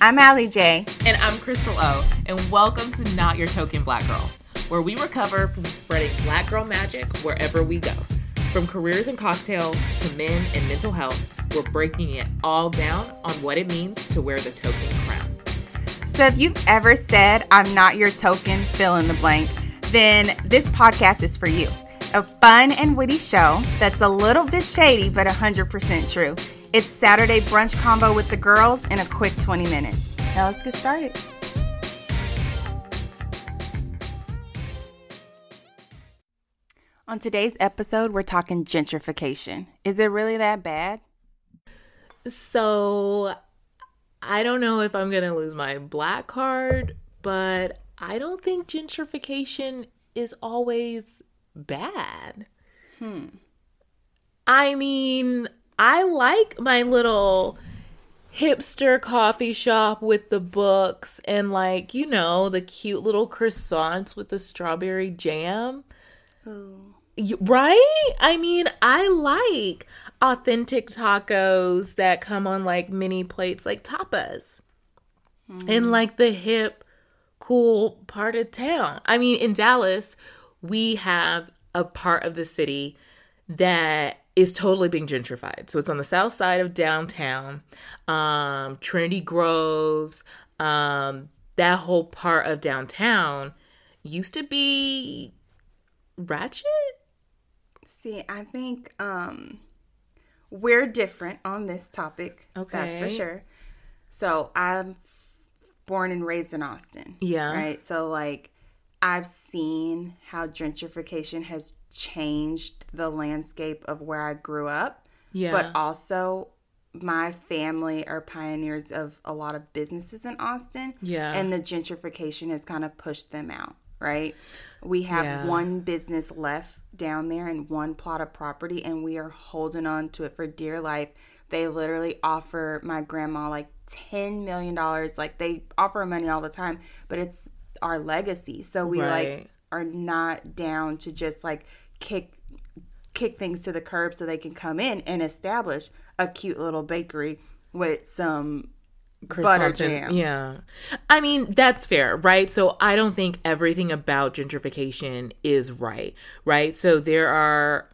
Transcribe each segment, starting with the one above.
I'm Alliee J. And I'm Crystal O. And welcome to Not Your Token Black Girl, where we recover from spreading black girl magic wherever we go. From careers and cocktails to men and mental health, we're breaking it all down on what it means to wear the token crown. So if you've ever said, I'm not your token, fill in the blank, then this podcast is for you. A fun and witty show that's a little bit shady, but 100% true. It's Saturday brunch combo with the girls in a quick 20 minutes. Now let's get started. On today's episode, we're talking gentrification. Is it really that bad? So, I don't know if I'm going to lose my black card, but I don't think gentrification is always bad. Hmm. I mean, I like my little hipster coffee shop with the books and like, you know, the cute little croissants with the strawberry jam. Ooh. Right? I mean, I like authentic tacos that come on like mini plates like tapas. Mm. In like the hip cool part of town. I mean, in Dallas, we have a part of the city that is totally being gentrified. So it's on the south side of downtown, um, Trinity Groves, um, that whole part of downtown used to be ratchet. See, I think um, we're different on this topic. Okay. That's for sure. So I'm born and raised in Austin. Yeah. Right. So, like, I've seen how gentrification has changed the landscape of where I grew up. Yeah. But also, my family are pioneers of a lot of businesses in Austin. Yeah. And the gentrification has kind of pushed them out, right? We have yeah. one business left down there and one plot of property, and we are holding on to it for dear life. They literally offer my grandma like $10 million. Like they offer money all the time, but it's our legacy. So we right. like are not down to just like kick kick things to the curb so they can come in and establish a cute little bakery with some butter jam. Yeah. I mean, that's fair, right? So I don't think everything about gentrification is right, right? So there are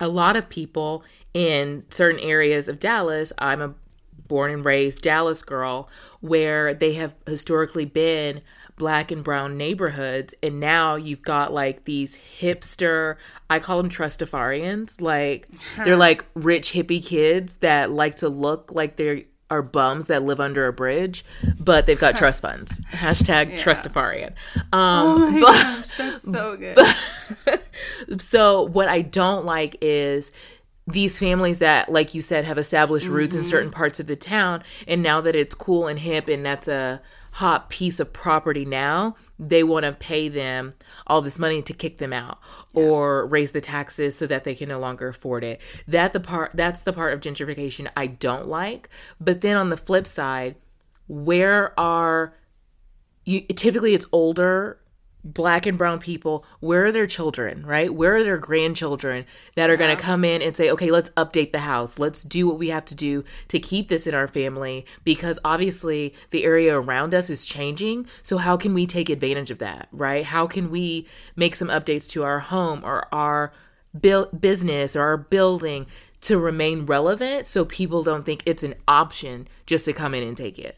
a lot of people in certain areas of Dallas. I'm a born and raised Dallas girl where they have historically been black and brown neighborhoods and now you've got like these hipster i call them trustafarians like they're like rich hippie kids that like to look like they are bums that live under a bridge but they've got trust funds. Hashtag yeah. trustafarian. Um, oh my but, gosh that's so good. But, so what i don't like is these families that like you said have established roots mm-hmm. in certain parts of the town and now that it's cool and hip and that's a hot piece of property now, they want to pay them all this money to kick them out yeah. or raise the taxes so that they can no longer afford it. That the part that's the part of gentrification I don't like. But then on the flip side, where are you typically it's older black and brown people where are their children right where are their grandchildren that are yeah. going to come in and say okay let's update the house let's do what we have to do to keep this in our family because obviously the area around us is changing so how can we take advantage of that right how can we make some updates to our home or our build business or our building to remain relevant so people don't think it's an option just to come in and take it.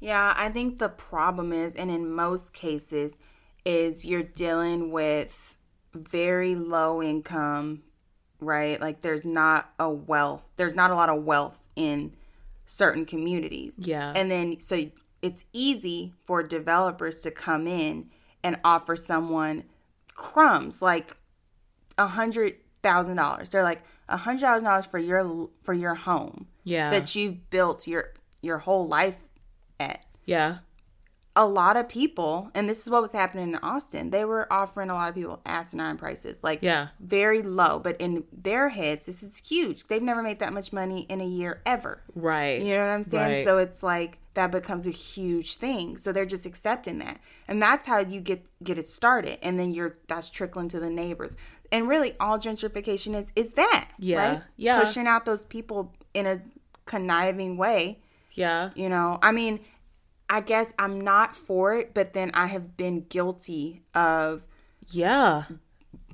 Yeah, I think the problem is, and in most cases, is you're dealing with very low income, right? Like there's not a wealth, there's not a lot of wealth in certain communities. Yeah. And then so it's easy for developers to come in and offer someone crumbs like a hundred thousand dollars. They're like a hundred thousand dollars for your for your home. Yeah. That you've built your your whole life at. Yeah. A lot of people, and this is what was happening in Austin, they were offering a lot of people asinine prices. Like Yeah. very low. But in their heads, this is huge. They've never made that much money in a year ever. Right. You know what I'm saying? Right. So it's like that becomes a huge thing. So they're just accepting that. And that's how you get get it started. And then you're that's trickling to the neighbors. And really all gentrification is is that. Yeah. Right? Yeah. Pushing out those people in a conniving way. Yeah. You know, I mean, I guess I'm not for it, but then I have been guilty of Yeah.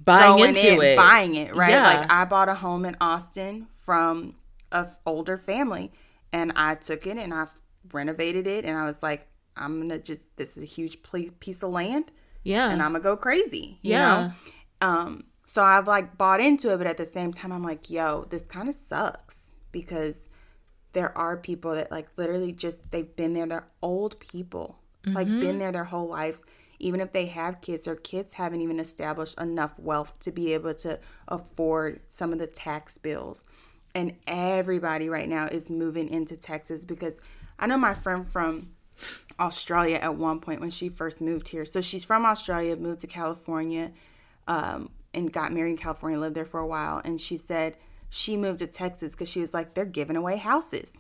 Buying into in, it. buying it, right? Yeah. Like I bought a home in Austin from a f- older family, and I took it and I renovated it, and I was like, I'm gonna just this is a huge pl- piece of land, yeah. and I'm gonna go crazy, you Yeah. know. Um, so I've like bought into it, but at the same time, I'm like, yo, this kind of sucks because there are people that like literally just they've been there. They're old people, like Mm-hmm. been there their whole lives. Even if they have kids, their kids haven't even established enough wealth to be able to afford some of the tax bills. And everybody right now is moving into Texas because I know my friend from Australia at one point when she first moved here. So she's from Australia, moved to California, um, and got married in California, lived there for a while. And she said she moved to Texas because she was like, they're giving away houses.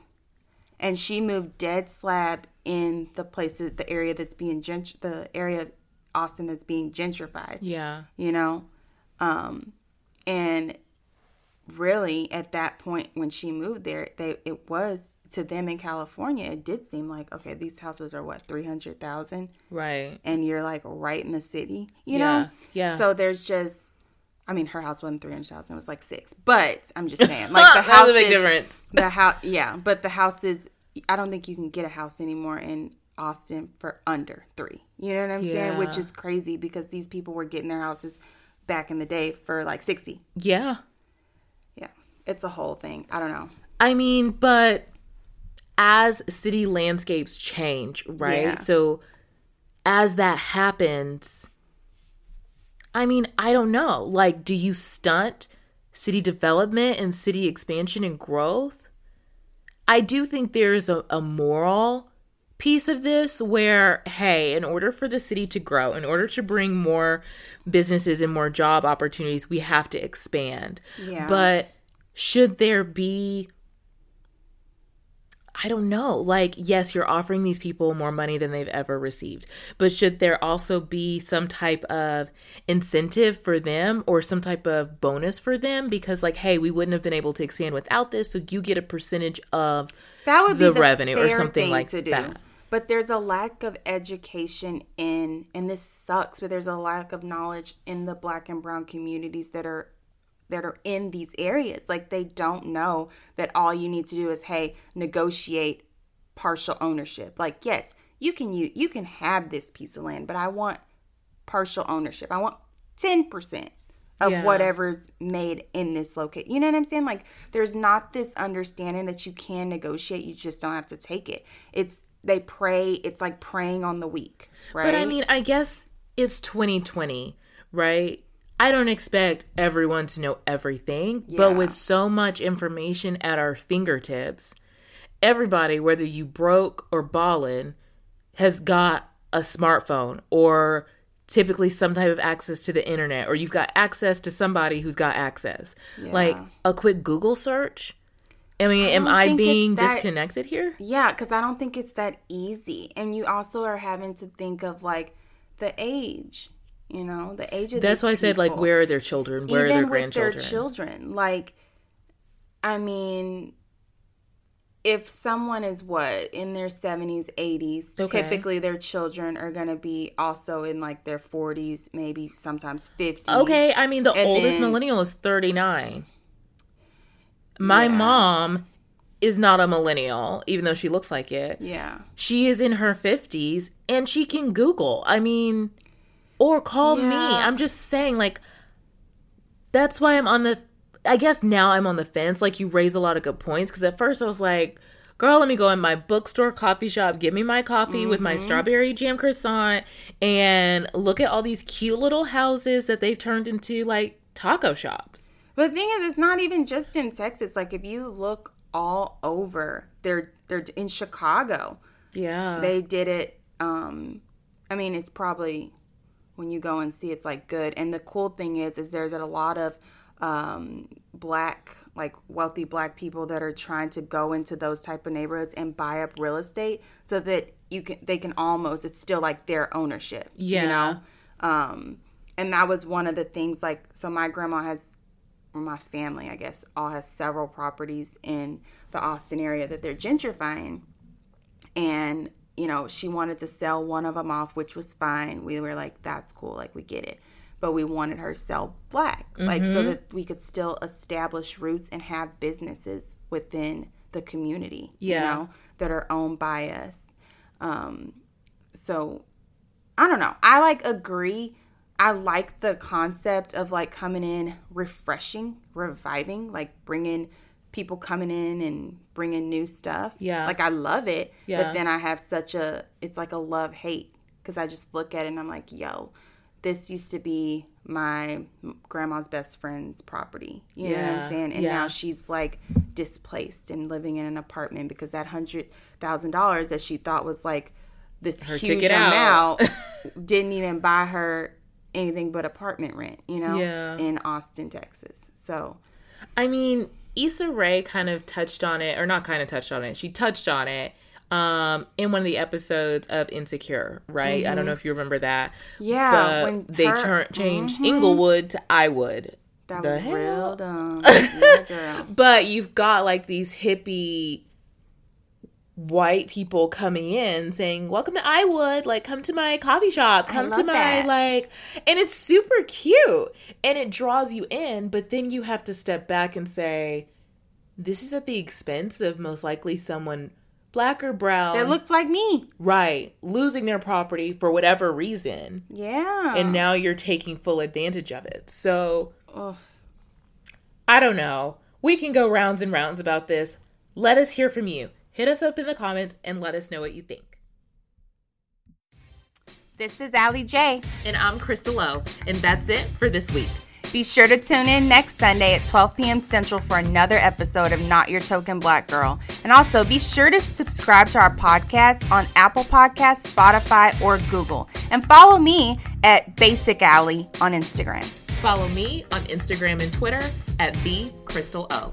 And she moved dead slab in the places, the area that's being gent, the area of Austin that's being gentrified yeah. you know um and really at that point when she moved there they it was to them in california it did seem like okay these houses are what 300000 Right. and you're like right in the city you Yeah, know yeah. so there's just i mean her house wasn't 300000 it was like six but i'm just saying like the house a big difference. the house yeah but the house is i don't think you can get a house anymore in austin for under three you know what i'm saying which is crazy because these people were getting their houses back in the day for like 60 Yeah. yeah it's a whole thing i don't know I mean, but as city landscapes change, right? Yeah. So as that happens, I mean, I don't know. Like, do you stunt city development and city expansion and growth? I do think there's a, a moral piece of this where, hey, in order for the city to grow, in order to bring more businesses and more job opportunities, we have to expand. Yeah. But should there be I don't know. Like, yes, you're offering these people more money than they've ever received, but should there also be some type of incentive for them or some type of bonus for them? Because, like, hey, we wouldn't have been able to expand without this, so you get a percentage of that would be the the, revenue or something thing like to do. that. But there's a lack of education in, and this sucks. But there's a lack of knowledge in the Black and Brown communities that are that are in these areas. Like they don't know that all you need to do is, hey, negotiate partial ownership. Like yes, you can you you can have this piece of land, but I want partial ownership. I want ten percent of Yeah. whatever's made in this location. You know what I'm saying? Like there's not this understanding that you can negotiate, you just don't have to take it. It's they pray, it's like praying on the weak, right? But I mean, I guess it's 2020, right? I don't expect everyone to know everything, but with so much information at our fingertips, everybody, whether you broke or ballin', has got a smartphone or typically some type of access to the internet, or you've got access to somebody who's got access. Like a quick Google search. I mean, am I being that- disconnected here? Yeah, because I don't think it's that easy. And you also are having to think of like the age, you know, the age of That's why I said, like, where are their children? Where Even are their with grandchildren? their children. Like, I mean, if someone is what in their 70s, 80s, Okay. typically their children are going to be also in like their 40s, maybe sometimes 50s. Okay, I mean the And oldest then- millennial is 39. My Yeah. mom is not a millennial, even though she looks like it. Yeah. She is in her 50s and she can Google. I mean, or call me. I'm just saying, like, that's why I'm on the. I guess now I'm on the fence. Like, you raise a lot of good points because at first I was like, girl, let me go in my bookstore coffee shop, give me my coffee with Mm-hmm. my strawberry jam croissant, and look at all these cute little houses that they've turned into like taco shops. But the thing is, it's not even just in Texas. Like if you look all over, they're they're in Chicago. Yeah. They did it. Um, I mean, it's probably when you go and see, it's like good. And the cool thing is, is there's a lot of um, black, like wealthy black people that are trying to go into those type of neighborhoods and buy up real estate so that you can they can almost it's still like their ownership. Yeah. You know. Um, and that was one of the things. Like, so my grandma has my family, I guess, all has several properties in the Austin area that they're gentrifying. And, you know, she wanted to sell one of them off, which was fine. We were like, that's cool, like, we get it. But we wanted her to sell black, like, Mm-hmm. so that we could still establish roots and have businesses within the community, Yeah. you know, that are owned by us. Um, so I don't know. I like agree. I like the concept of like coming in, refreshing, reviving, like bringing people coming in and bringing new stuff. Yeah. Like I love it. Yeah. But then I have such a, it's like a love hate because I just look at it and I'm like, yo, this used to be my grandma's best friend's property. You know what I'm saying? And Yeah. now she's like displaced and living in an apartment because that hundred thousand dollars that she thought was like this Her huge amount didn't even buy her anything but apartment rent, you know, Yeah. in Austin, Texas. So I mean, Issa Rae kind of touched on it, or not kind of touched on it. She touched on it um, in one of the episodes of Insecure, right? I don't know if you remember that. Mm-hmm. Yeah, when they her- Mm-hmm. tur- changed Inglewood to Iwood. that The was hell? real dumb. yeah, girl. But you've got like these hippie white people coming in saying, Welcome to Iwood, like come to my coffee shop, come to my that. like and it's super cute and it draws you in, but then you have to step back and say, This is at the expense of most likely someone black or brown. That looks like me. right, losing their property for whatever reason. Yeah. And now you're taking full advantage of it. So Ugh. I don't know. We can go rounds and rounds about this. Let us hear from you. Hit us up in the comments and let us know what you think. This is Alliee J. And I'm Crystal O, and that's it for this week. Be sure to tune in next Sunday at 12 p.m. Central for another episode of Not Your Token Black Girl. And also be sure to subscribe to our podcast on Apple Podcasts, Spotify, or Google. And follow me at Basic Alley on Instagram. Follow me on Instagram and Twitter at the Crystal O.